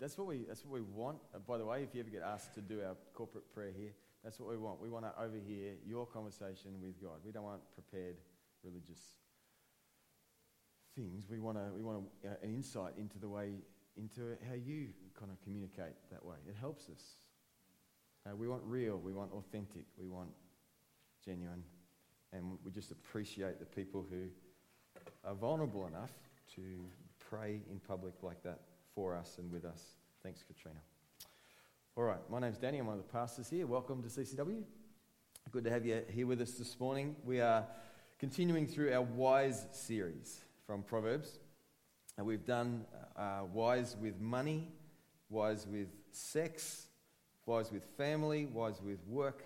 that's what we that's what we want. Uh, by the way, if you ever get asked to do our corporate prayer here, that's what we want. We want to overhear your conversation with God. We don't want prepared religious things. We want to we want uh, an insight into the way into how you kind of communicate that way. It helps us. Uh, we want real. We want authentic. We want genuine, and we just appreciate the people who are vulnerable enough to pray in public like that for us and with us. Thanks, Katrina. All right, my name's Danny. I'm one of the pastors here. Welcome to CCW. Good to have you here with us this morning. We are continuing through our Wise series from Proverbs. And we've done uh, Wise with money, Wise with sex, Wise with family, Wise with work,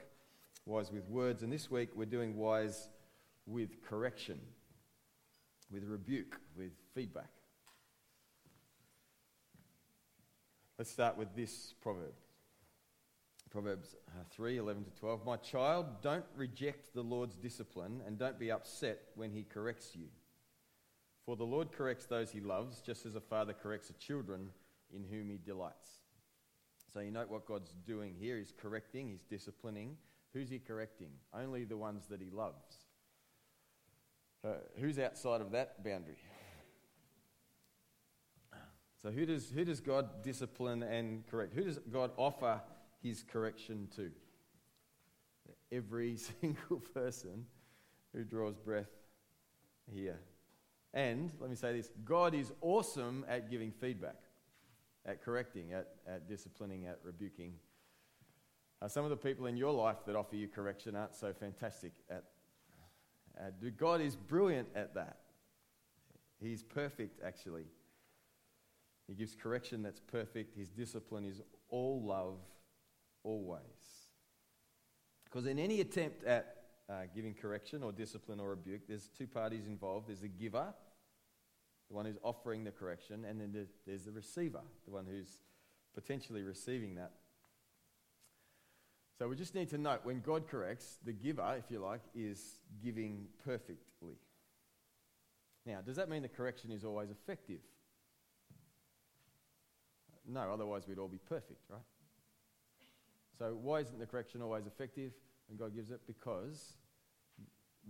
Wise with words. And this week we're doing Wise with correction, with rebuke, with feedback. Let's start with this proverb. Proverbs uh, 3 11 to 12. My child, don't reject the Lord's discipline and don't be upset when he corrects you. For the Lord corrects those he loves, just as a father corrects the children in whom he delights. So you note what God's doing here. He's correcting, he's disciplining. Who's he correcting? Only the ones that he loves. Uh, who's outside of that boundary? So, who does, who does God discipline and correct? Who does God offer his correction to? Every single person who draws breath here. And let me say this God is awesome at giving feedback, at correcting, at, at disciplining, at rebuking. Uh, some of the people in your life that offer you correction aren't so fantastic at. God is brilliant at that. He's perfect, actually. He gives correction that's perfect. His discipline is all love, always. Because in any attempt at uh, giving correction or discipline or rebuke, there's two parties involved. There's the giver, the one who's offering the correction, and then there's the receiver, the one who's potentially receiving that. So we just need to note when God corrects, the giver, if you like, is giving perfectly. Now, does that mean the correction is always effective? No, otherwise we'd all be perfect, right? So, why isn't the correction always effective when God gives it? Because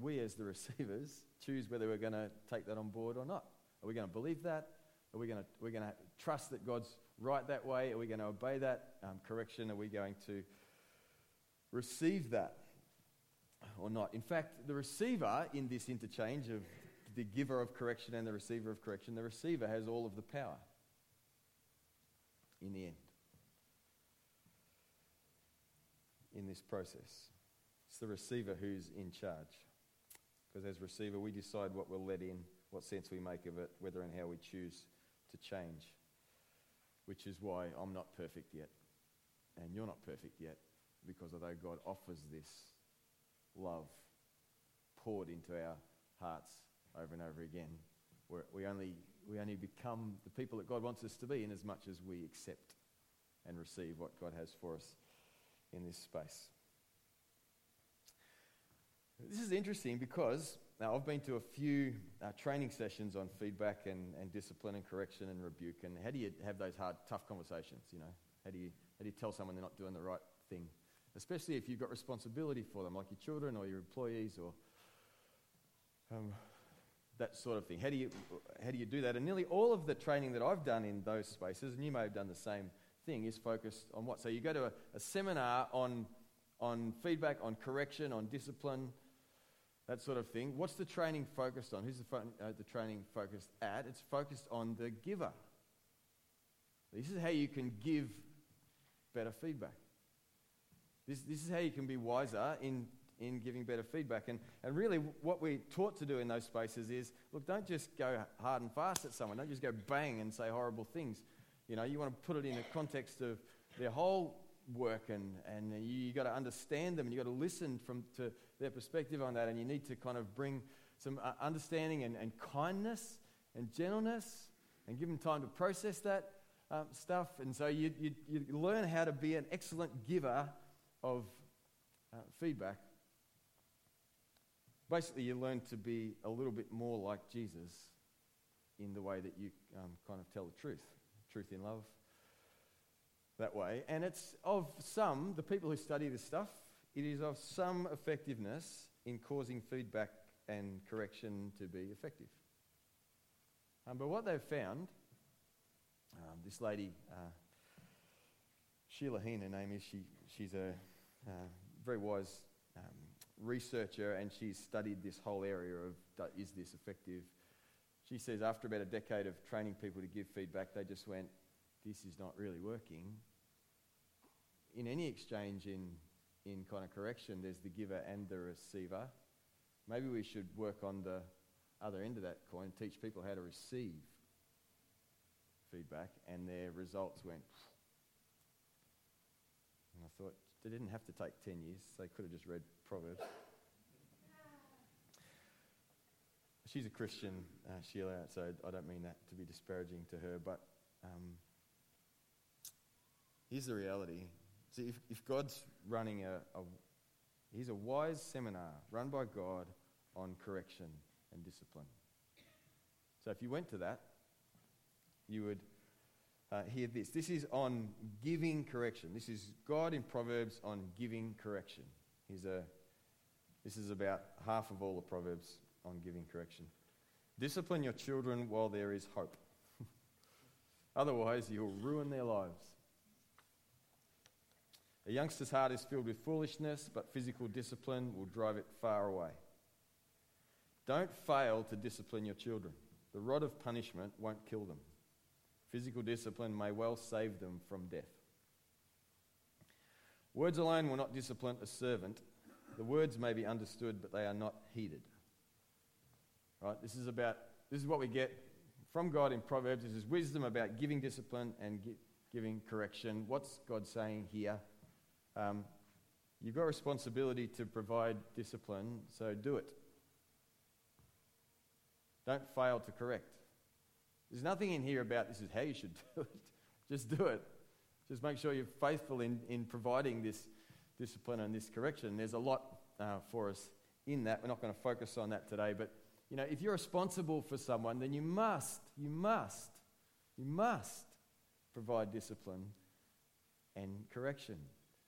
we, as the receivers, choose whether we're going to take that on board or not. Are we going to believe that? Are we going to, we're going to trust that God's right that way? Are we going to obey that um, correction? Are we going to receive that or not? In fact, the receiver in this interchange of the giver of correction and the receiver of correction, the receiver has all of the power in the end. In this process, it's the receiver who's in charge. Because as receiver, we decide what we'll let in, what sense we make of it, whether and how we choose to change. Which is why I'm not perfect yet, and you're not perfect yet, because although God offers this love poured into our hearts over and over again, we only we only become the people that God wants us to be in as much as we accept and receive what God has for us in this space. This is interesting because now I've been to a few uh, training sessions on feedback and, and discipline and correction and rebuke. And how do you have those hard, tough conversations? You know, how do you how do you tell someone they're not doing the right thing, especially if you've got responsibility for them, like your children or your employees or um, that sort of thing. How do you, how do, you do that? And nearly all of the training that I've done in those spaces, and you may have done the same thing, is focused on what? So you go to a, a seminar on, on feedback, on correction, on discipline, that sort of thing. What's the training focused on? Who's the, fo- uh, the training focused at? It's focused on the giver. This is how you can give better feedback. This, this is how you can be wiser in in giving better feedback. And, and really, what we're taught to do in those spaces is look, don't just go hard and fast at someone, don't just go bang and say horrible things. You know, you want to put it in a context of their whole work, and, and you, you got to understand them, and you've got to listen from, to their perspective on that, and you need to kind of bring some uh, understanding and, and kindness and gentleness and give them time to process that um, stuff. And so you, you, you learn how to be an excellent giver of uh, feedback basically, you learn to be a little bit more like Jesus in the way that you um, kind of tell the truth, truth in love. that way. And it's of some, the people who study this stuff, it is of some effectiveness in causing feedback and correction to be effective. Um, but what they've found, um, this lady, uh, Sheila Heen, her name is, she, she's a uh, very wise researcher and she's studied this whole area of uh, is this effective. She says after about a decade of training people to give feedback, they just went, this is not really working. In any exchange in, in kind of correction, there's the giver and the receiver. Maybe we should work on the other end of that coin, teach people how to receive feedback, and their results went. And I thought, they didn't have to take 10 years, they could have just read Proverbs. She's a Christian, uh, Sheila, so I don't mean that to be disparaging to her, but um, here's the reality. See, if, if God's running a, a, he's a wise seminar run by God on correction and discipline. So if you went to that, you would uh, hear this. This is on giving correction. This is God in Proverbs on giving correction. Here's a, this is about half of all the Proverbs on giving correction. Discipline your children while there is hope. Otherwise, you'll ruin their lives. A youngster's heart is filled with foolishness, but physical discipline will drive it far away. Don't fail to discipline your children. The rod of punishment won't kill them. Physical discipline may well save them from death. Words alone will not discipline a servant. The words may be understood, but they are not heeded. Right? This is about this is what we get from God in Proverbs. This is wisdom about giving discipline and giving correction. What's God saying here? Um, you've got responsibility to provide discipline, so do it. Don't fail to correct. There's nothing in here about this is how you should do it. Just do it. Just make sure you're faithful in, in providing this discipline and this correction. There's a lot uh, for us in that. We're not going to focus on that today, but you know, if you're responsible for someone, then you must, you must, you must provide discipline and correction.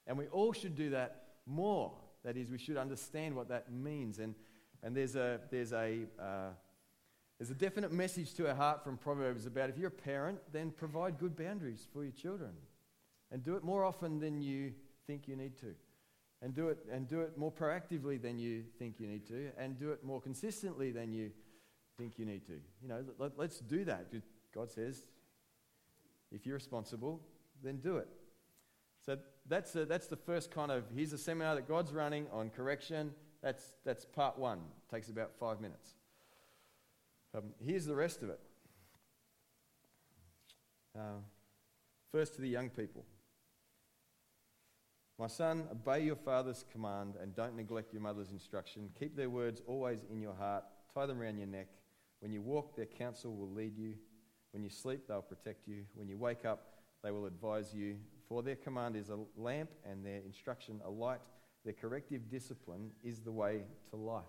And we all should do that more. That is, we should understand what that means. And, and there's, a, there's, a, uh, there's a definite message to our heart from Proverbs about if you're a parent, then provide good boundaries for your children. And do it more often than you think you need to. And do it and do it more proactively than you think you need to. And do it more consistently than you think you need to. You know let, us do that. God says if you're responsible then do it. So that's, a, that's the first kind of here's a seminar that god's running on correction. That's, that's part one. It takes about five minutes um, here's the rest of it uh, first to the young people my son, obey your father's command and don't neglect your mother's instruction. Keep their words always in your heart, tie them around your neck. When you walk, their counsel will lead you. When you sleep, they'll protect you. When you wake up, they will advise you. For their command is a lamp and their instruction a light. Their corrective discipline is the way to life.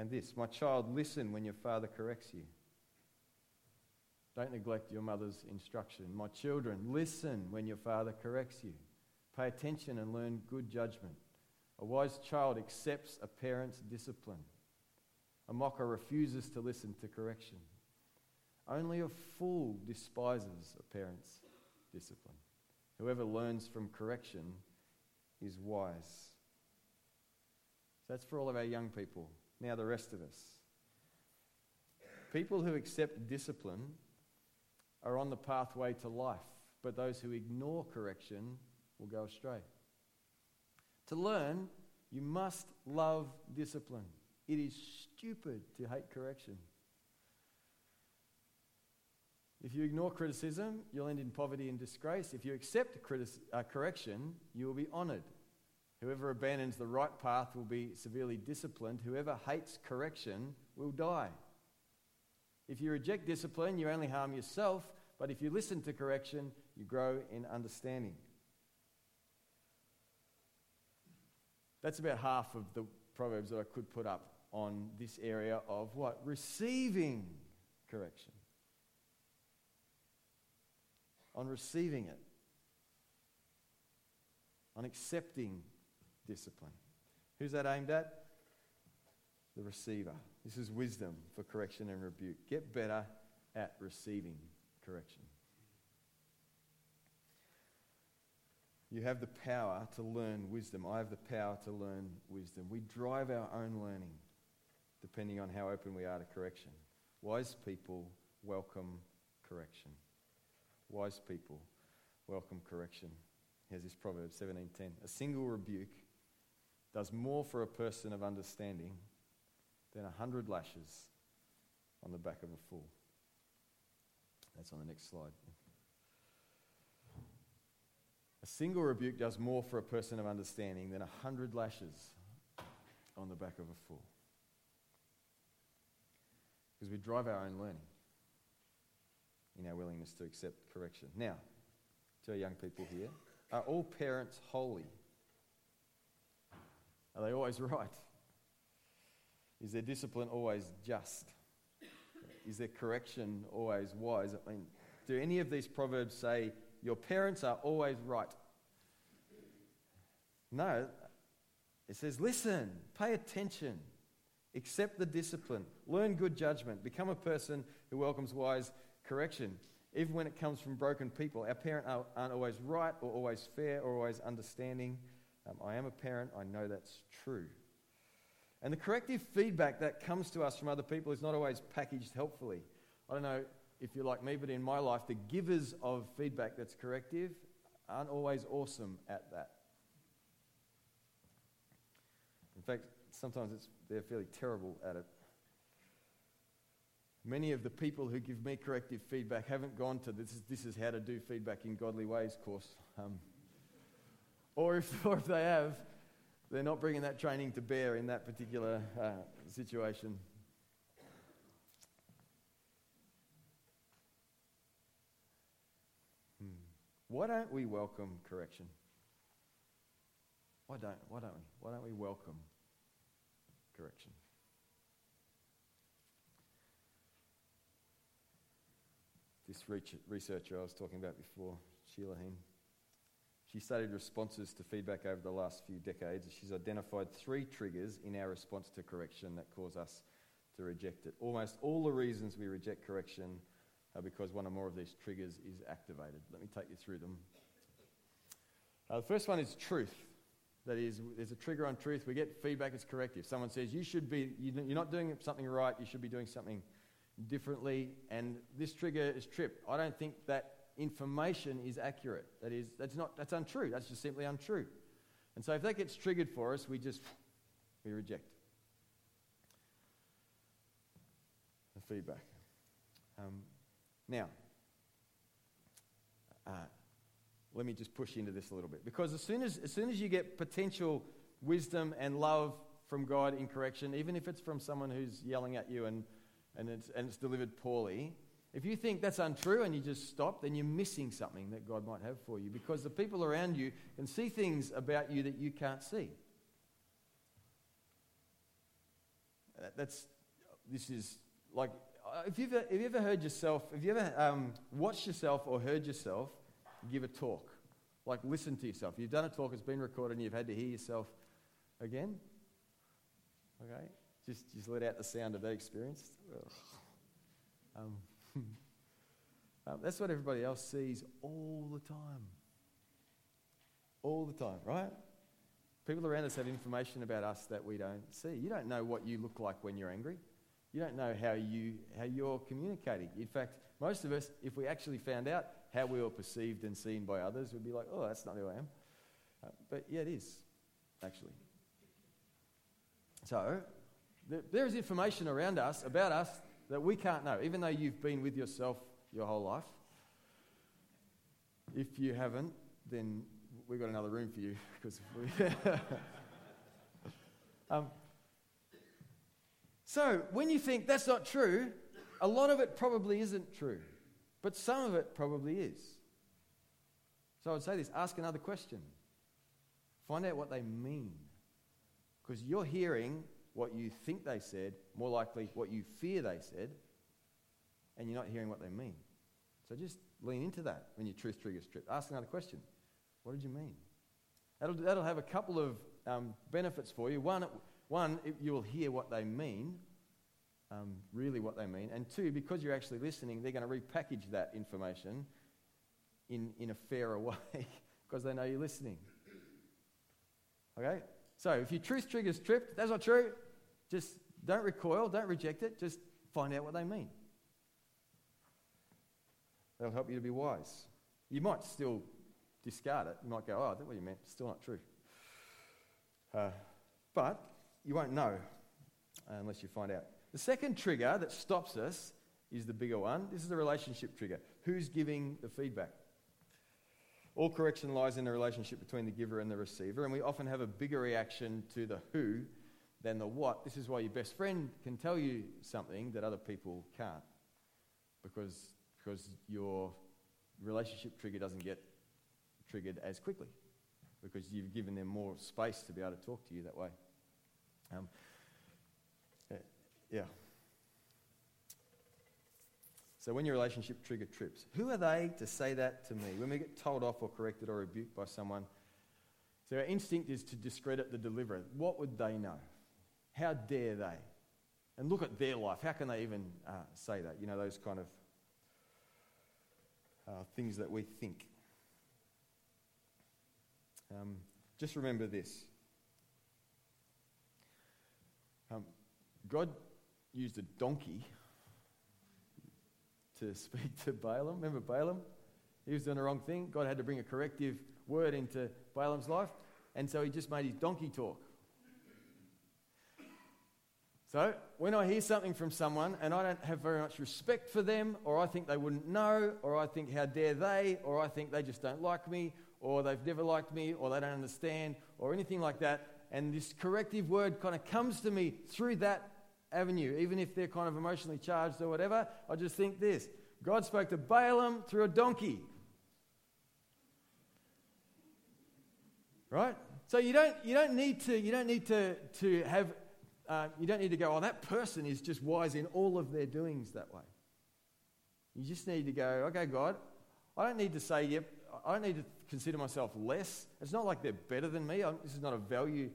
And this, my child, listen when your father corrects you. Don't neglect your mother's instruction. My children, listen when your father corrects you. Pay attention and learn good judgment. A wise child accepts a parent's discipline. A mocker refuses to listen to correction. Only a fool despises a parent's discipline. Whoever learns from correction is wise. So that's for all of our young people. Now, the rest of us. People who accept discipline are on the pathway to life, but those who ignore correction will go astray. To learn, you must love discipline. It is stupid to hate correction. If you ignore criticism, you'll end in poverty and disgrace. If you accept critis- uh, correction, you will be honored. Whoever abandons the right path will be severely disciplined. Whoever hates correction will die. If you reject discipline, you only harm yourself, but if you listen to correction, you grow in understanding. That's about half of the Proverbs that I could put up on this area of what? Receiving correction. On receiving it. on accepting discipline. Who's that aimed at? The receiver. This is wisdom for correction and rebuke. Get better at receiving correction. You have the power to learn wisdom. I have the power to learn wisdom. We drive our own learning depending on how open we are to correction. Wise people welcome correction. Wise people welcome correction. Here's this proverb 17:10. A single rebuke does more for a person of understanding than a hundred lashes on the back of a fool. That's on the next slide. A single rebuke does more for a person of understanding than a hundred lashes on the back of a fool. Because we drive our own learning in our willingness to accept correction. Now, to our young people here, are all parents holy? Are they always right? Is their discipline always just? Is their correction always wise? I mean, do any of these proverbs say your parents are always right? No. It says, listen, pay attention, accept the discipline, learn good judgment, become a person who welcomes wise correction. Even when it comes from broken people, our parents aren't always right or always fair or always understanding. Um, I am a parent, I know that's true. And the corrective feedback that comes to us from other people is not always packaged helpfully. I don't know if you're like me, but in my life, the givers of feedback that's corrective aren't always awesome at that. In fact, sometimes they're fairly terrible at it. Many of the people who give me corrective feedback haven't gone to this is, this is how to do feedback in godly ways course. Um, or, if, or if they have, they're not bringing that training to bear in that particular uh, situation. Hmm. Why don't we welcome correction? Why don't, why don't we? Why don't we welcome correction? This researcher I was talking about before, Sheila Heen, she studied responses to feedback over the last few decades. She's identified three triggers in our response to correction that cause us to reject it. Almost all the reasons we reject correction are because one or more of these triggers is activated. Let me take you through them. Uh, the first one is truth. That is, there's a trigger on truth. We get feedback as corrective. Someone says, you should be, you're not doing something right, you should be doing something differently. And this trigger is trip. I don't think that information is accurate. That is, that's not, that's untrue. That's just simply untrue. And so if that gets triggered for us, we just, we reject the feedback. Um, now, uh, let me just push into this a little bit. Because as soon as, as soon as you get potential wisdom and love from God in correction, even if it's from someone who's yelling at you and, and, it's, and it's delivered poorly, if you think that's untrue and you just stop, then you're missing something that God might have for you because the people around you can see things about you that you can't see. That's, this is like, if you've, have you ever heard yourself, have you ever um, watched yourself or heard yourself give a talk? Like, listen to yourself. You've done a talk, it's been recorded, and you've had to hear yourself again? Okay? Just, just let out the sound of that experience. Um, um, that's what everybody else sees all the time. All the time, right? People around us have information about us that we don't see. You don't know what you look like when you're angry. You don't know how, you, how you're communicating. In fact, most of us, if we actually found out how we were perceived and seen by others, we'd be like, oh, that's not who I am. Uh, but yeah, it is, actually. So, there is information around us, about us, that we can't know, even though you've been with yourself your whole life. If you haven't, then we've got another room for you because we. um, so when you think that's not true, a lot of it probably isn't true, but some of it probably is. So I would say this ask another question. Find out what they mean. Because you're hearing what you think they said, more likely what you fear they said, and you're not hearing what they mean. So just lean into that when your truth triggers trip. Ask another question What did you mean? That'll, that'll have a couple of um, benefits for you. One, one you will hear what they mean, um, really what they mean. And two, because you're actually listening, they're going to repackage that information in, in a fairer way because they know you're listening. Okay? So if your truth trigger's tripped, that's not true. Just don't recoil, don't reject it, just find out what they mean. That'll help you to be wise. You might still discard it. You might go, oh, that's what you meant. Still not true. Uh, but you won't know unless you find out. The second trigger that stops us is the bigger one. This is the relationship trigger. Who's giving the feedback? All correction lies in the relationship between the giver and the receiver, and we often have a bigger reaction to the who than the what. This is why your best friend can tell you something that other people can't, because, because your relationship trigger doesn't get triggered as quickly, because you've given them more space to be able to talk to you that way. Um, yeah. So when your relationship trigger trips, who are they to say that to me? When we get told off or corrected or rebuked by someone, so our instinct is to discredit the deliverer. What would they know? How dare they? And look at their life. How can they even uh, say that? You know, those kind of uh, things that we think. Um, just remember this um, God used a donkey to speak to Balaam. Remember Balaam? He was doing the wrong thing. God had to bring a corrective word into Balaam's life. And so he just made his donkey talk. So, when I hear something from someone and I don't have very much respect for them, or I think they wouldn't know, or I think how dare they, or I think they just don't like me, or they've never liked me, or they don't understand, or anything like that, and this corrective word kind of comes to me through that avenue, even if they're kind of emotionally charged or whatever, I just think this God spoke to Balaam through a donkey. Right? So you don't, you don't need to, you don't need to, to have, uh, you don't need to go, oh, that person is just wise in all of their doings that way. You just need to go, okay, God, I don't need to say, yep, I don't need to consider myself less. It's not like they're better than me. I'm, this is not a value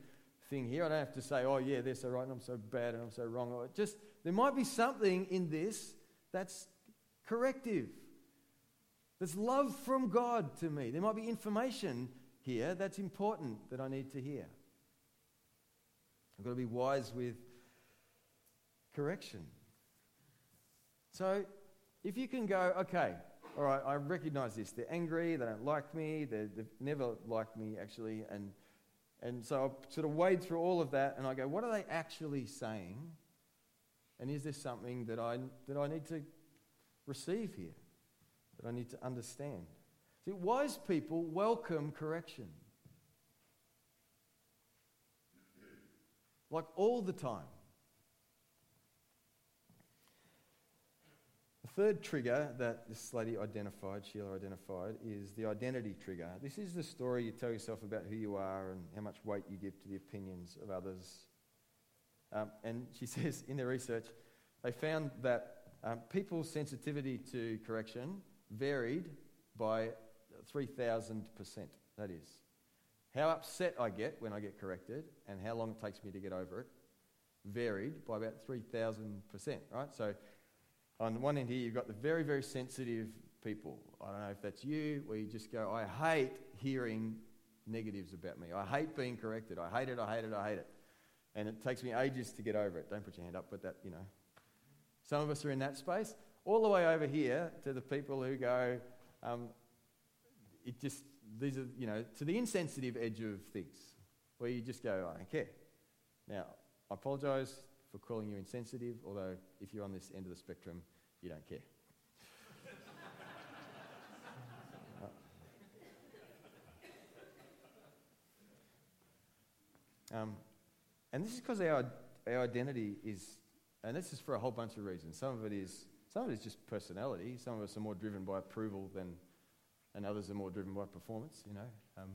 thing here. I don't have to say, oh, yeah, they're so right and I'm so bad and I'm so wrong. Or just, there might be something in this that's corrective. There's love from God to me. There might be information here that's important that I need to hear. I've got to be wise with correction. So, if you can go, okay, all right, I recognize this. They're angry, they don't like me, they've never liked me actually, and and so I sort of wade through all of that and I go, what are they actually saying? And is there something that I, that I need to receive here, that I need to understand? See, wise people welcome correction. Like all the time. The third trigger that this lady identified, Sheila identified, is the identity trigger. This is the story you tell yourself about who you are and how much weight you give to the opinions of others. Um, and she says in their research, they found that um, people's sensitivity to correction varied by 3,000%. That is. How upset I get when I get corrected and how long it takes me to get over it varied by about 3,000%, right? So on one end here, you've got the very, very sensitive people. I don't know if that's you, where you just go, I hate hearing negatives about me. I hate being corrected. I hate it, I hate it, I hate it. And it takes me ages to get over it. Don't put your hand up, but that, you know. Some of us are in that space. All the way over here to the people who go, um, it just, these are, you know, to the insensitive edge of things, where you just go, I don't care. Now, I apologise for calling you insensitive, although if you're on this end of the spectrum, you don't care. um, and this is because our, our identity is, and this is for a whole bunch of reasons. Some of it is, some of it is just personality. Some of us are more driven by approval than, and others are more driven by performance. You know, um,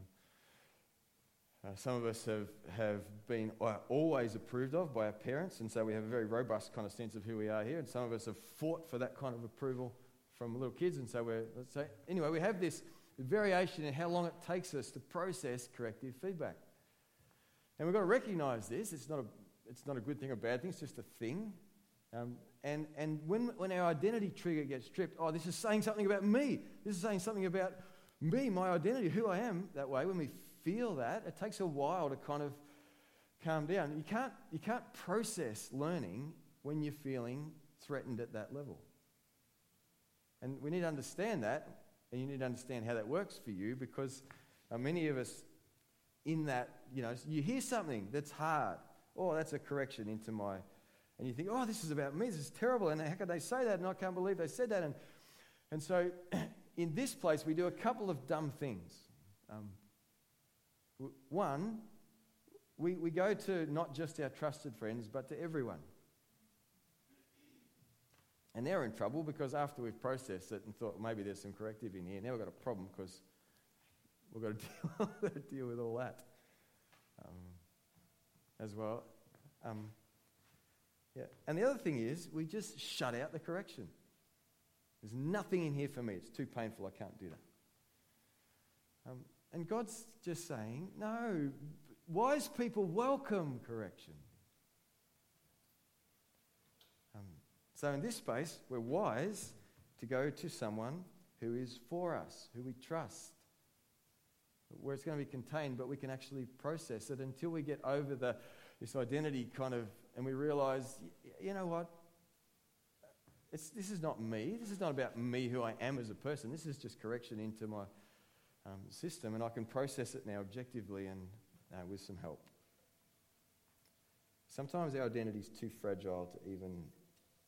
uh, some of us have, have been uh, always approved of by our parents, and so we have a very robust kind of sense of who we are here. And some of us have fought for that kind of approval from little kids, and so we're, let's say, anyway, we have this, variation in how long it takes us to process corrective feedback. And we've got to recognize this. It's not a, it's not a good thing or bad thing, it's just a thing. Um, and and when, when our identity trigger gets tripped, oh, this is saying something about me. This is saying something about me, my identity, who I am that way. When we feel that, it takes a while to kind of calm down. You can't, you can't process learning when you're feeling threatened at that level. And we need to understand that, and you need to understand how that works for you because uh, many of us in that, you know, you hear something that's hard. Oh, that's a correction into my. And you think, oh, this is about me. This is terrible. And how could they say that? And I can't believe they said that. And, and so in this place, we do a couple of dumb things. Um, one, we, we go to not just our trusted friends, but to everyone. And they're in trouble because after we've processed it and thought maybe there's some corrective in here, now we've got a problem because we've got to deal, deal with all that um, as well. Um, yeah. And the other thing is, we just shut out the correction. There's nothing in here for me. It's too painful. I can't do that. Um, and God's just saying, no, wise people welcome correction. Um, so, in this space, we're wise to go to someone who is for us, who we trust, where it's going to be contained, but we can actually process it until we get over the, this identity kind of, and we realize, you know what? It's, this is not me. This is not about me, who I am as a person. This is just correction into my um, system, and I can process it now objectively and uh, with some help. Sometimes our identity is too fragile to even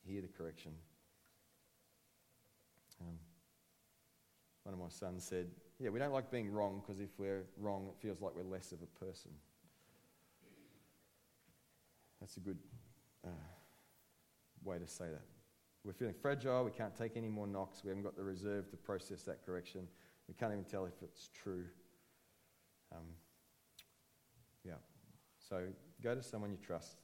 hear the correction. Um, one of my sons said, Yeah, we don't like being wrong because if we're wrong, it feels like we're less of a person. That's a good uh, way to say that. We're feeling fragile, we can't take any more knocks, we haven't got the reserve to process that correction, we can't even tell if it's true. Um, yeah. So go to someone you trust.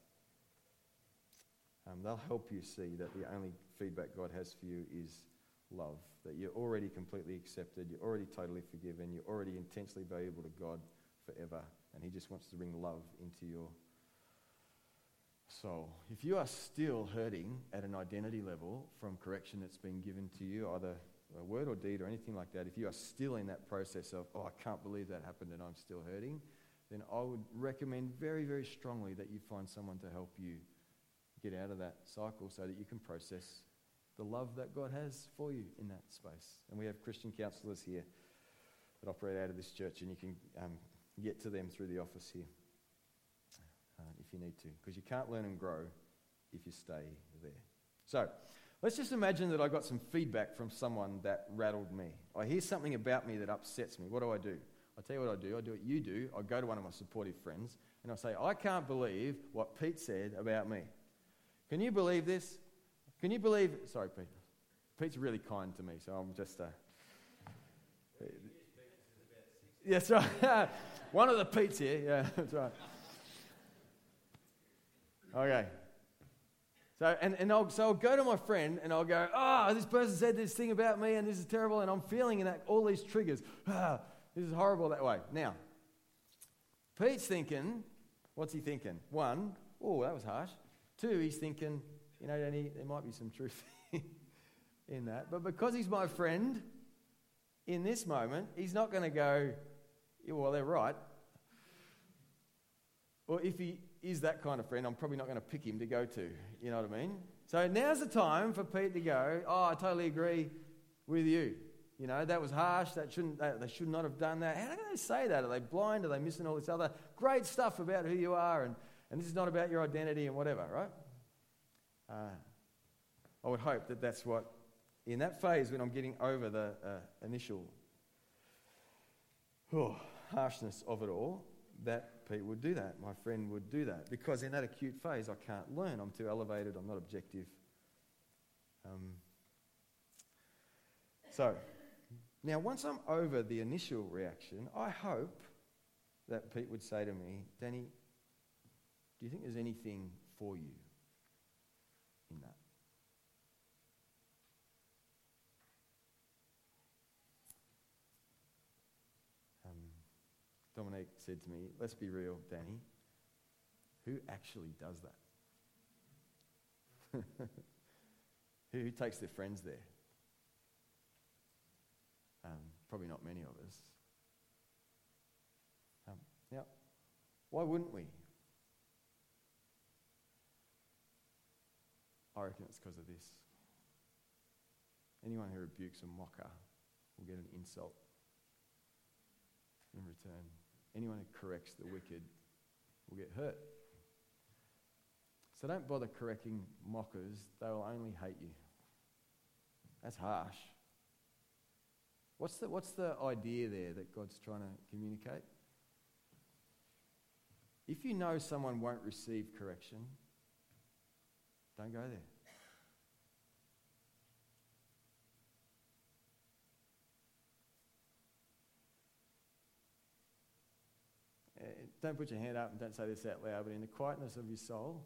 Um, they'll help you see that the only feedback God has for you is love, that you're already completely accepted, you're already totally forgiven, you're already intensely valuable to God forever, and He just wants to bring love into your soul. If you are still hurting at an identity level from correction that's been given to you, either a word or deed or anything like that, if you are still in that process of, oh, I can't believe that happened and I'm still hurting, then I would recommend very, very strongly that you find someone to help you get out of that cycle so that you can process the love that God has for you in that space. And we have Christian counselors here that operate out of this church, and you can um, get to them through the office here if you need to, because you can't learn and grow if you stay there. So, let's just imagine that I got some feedback from someone that rattled me. I hear something about me that upsets me. What do I do? I tell you what I do. I do what you do. I go to one of my supportive friends and I say, I can't believe what Pete said about me. Can you believe this? Can you believe? Sorry, Pete. Pete's really kind to me, so I'm just. Uh, yes, right. one of the Pete's here. Yeah, that's right. Okay. So, and, and I'll, so I'll go to my friend and I'll go, oh, this person said this thing about me and this is terrible, and I'm feeling that, all these triggers. Ah, this is horrible that way. Now, Pete's thinking, what's he thinking? One, oh, that was harsh. Two, he's thinking, you know, Danny, there might be some truth in that. But because he's my friend, in this moment, he's not going to go, yeah, well, they're right. Or if he is that kind of friend, I'm probably not going to pick him to go to. You know what I mean? So now's the time for Pete to go, oh, I totally agree with you. You know, that was harsh. That shouldn't, they, they should not have done that. How can they say that? Are they blind? Are they missing all this other great stuff about who you are? And, and this is not about your identity and whatever, right? Uh, I would hope that that's what, in that phase when I'm getting over the uh, initial oh, harshness of it all, that Pete would do that. My friend would do that. Because in that acute phase, I can't learn. I'm too elevated. I'm not objective. Um, so, now, once I'm over the initial reaction, I hope that Pete would say to me, Danny, do you think there's anything for you in that? Dominic said to me, let's be real, Danny. Who actually does that? who, who takes their friends there? Um, probably not many of us. Um, now, why wouldn't we? I reckon it's because of this. Anyone who rebukes a mocker will get an insult in return. Anyone who corrects the wicked will get hurt. So don't bother correcting mockers, they will only hate you. That's harsh. What's the, what's the idea there that God's trying to communicate? If you know someone won't receive correction, don't go there. Uh, don't put your hand up and don't say this out loud, but in the quietness of your soul,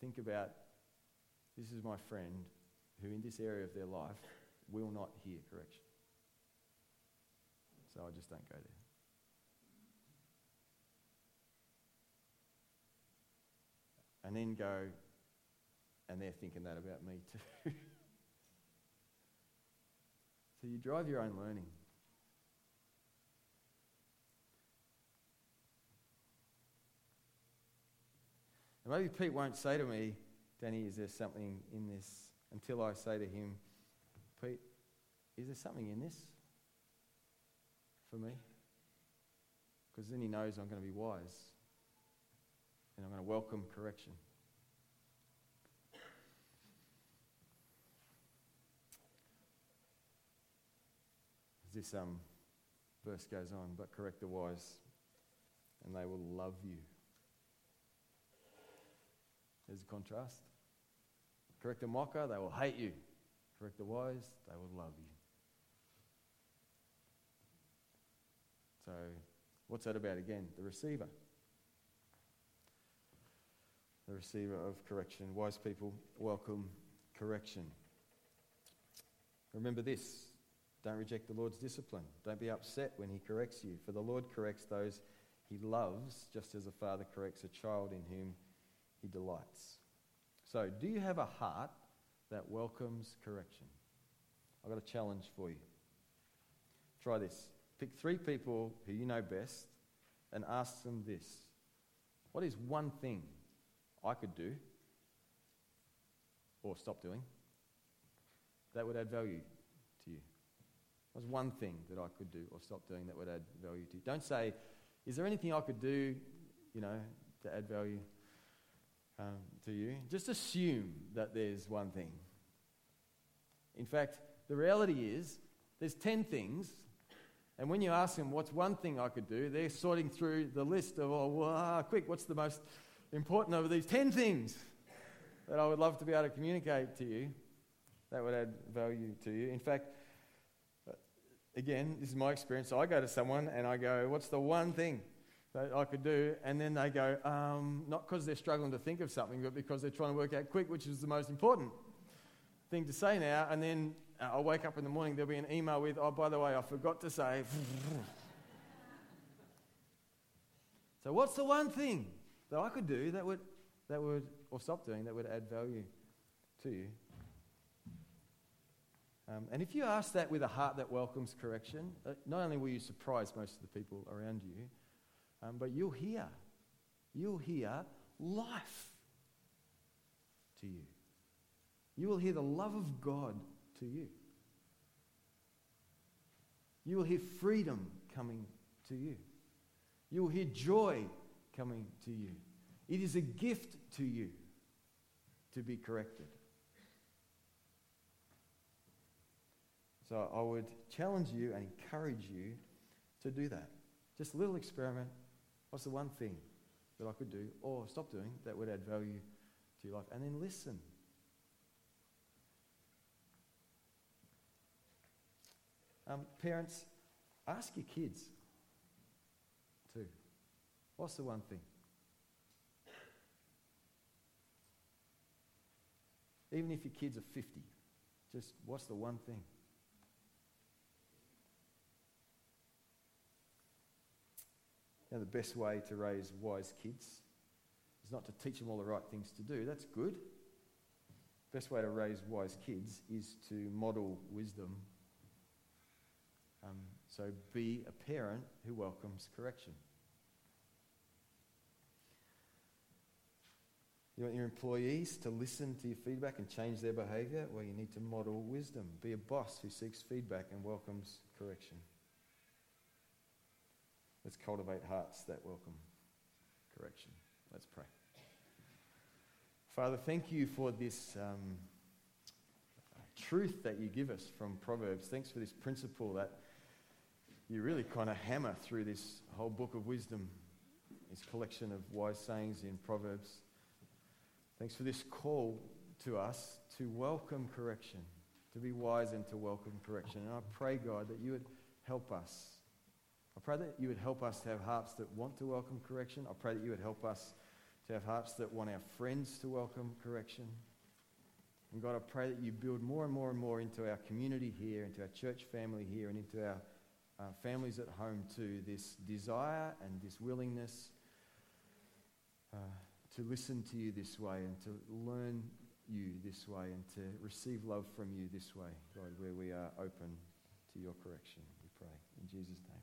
think about this is my friend who, in this area of their life, will not hear correction. So I just don't go there. And then go, and they're thinking that about me too. so you drive your own learning. And maybe Pete won't say to me, Danny, is there something in this? Until I say to him, Pete, is there something in this for me? Because then he knows I'm going to be wise and I'm going to welcome correction. As this um, verse goes on, but correct the wise, and they will love you. There's a contrast. Correct the mocker, they will hate you. Correct the wise, they will love you. So, what's that about again? The receiver. The receiver of correction. Wise people welcome correction. Remember this don't reject the Lord's discipline. Don't be upset when He corrects you, for the Lord corrects those He loves, just as a father corrects a child in whom he delights. So, do you have a heart that welcomes correction? I've got a challenge for you. Try this. Pick three people who you know best and ask them this What is one thing I could do or stop doing that would add value to you? What's one thing that I could do or stop doing that would add value to you? Don't say, Is there anything I could do, you know, to add value um, to you, just assume that there's one thing. In fact, the reality is there's 10 things, and when you ask them what's one thing I could do, they're sorting through the list of, oh, well, quick, what's the most important of these 10 things that I would love to be able to communicate to you that would add value to you. In fact, uh, again, this is my experience. I go to someone and I go, What's the one thing that I could do. And then they go, um, not because they're struggling to think of something, but because they're trying to work out quick, which is the most important thing to say now. And then uh, I'll wake up in the morning, there'll be an email with, oh, by the way, I forgot to say. so, what's the one thing that I could do that would, that would, or stop doing, that would add value to you? Um, and if you ask that with a heart that welcomes correction, uh, not only will you surprise most of the people around you, um, but you'll hear, you'll hear life to you. You will hear the love of God to you. You will hear freedom coming to you. You will hear joy coming to you. It is a gift to you to be corrected. So I would challenge you and encourage you to do that. Just a little experiment What's the one thing that I could do or stop doing that would add value to your life? And then listen. Um, parents, ask your kids too. What's the one thing? Even if your kids are 50, just what's the one thing? You know, the best way to raise wise kids is not to teach them all the right things to do. That's good. Best way to raise wise kids is to model wisdom. Um, so be a parent who welcomes correction. You want your employees to listen to your feedback and change their behavior? Well, you need to model wisdom. Be a boss who seeks feedback and welcomes correction. Let's cultivate hearts that welcome correction. Let's pray. Father, thank you for this um, truth that you give us from Proverbs. Thanks for this principle that you really kind of hammer through this whole book of wisdom, this collection of wise sayings in Proverbs. Thanks for this call to us to welcome correction, to be wise and to welcome correction. And I pray, God, that you would help us. I pray that you would help us to have hearts that want to welcome correction. I pray that you would help us to have hearts that want our friends to welcome correction. And God, I pray that you build more and more and more into our community here, into our church family here, and into our uh, families at home too, this desire and this willingness. Uh, to listen to you this way and to learn you this way and to receive love from you this way, God, where we are open to your correction. We pray in Jesus' name.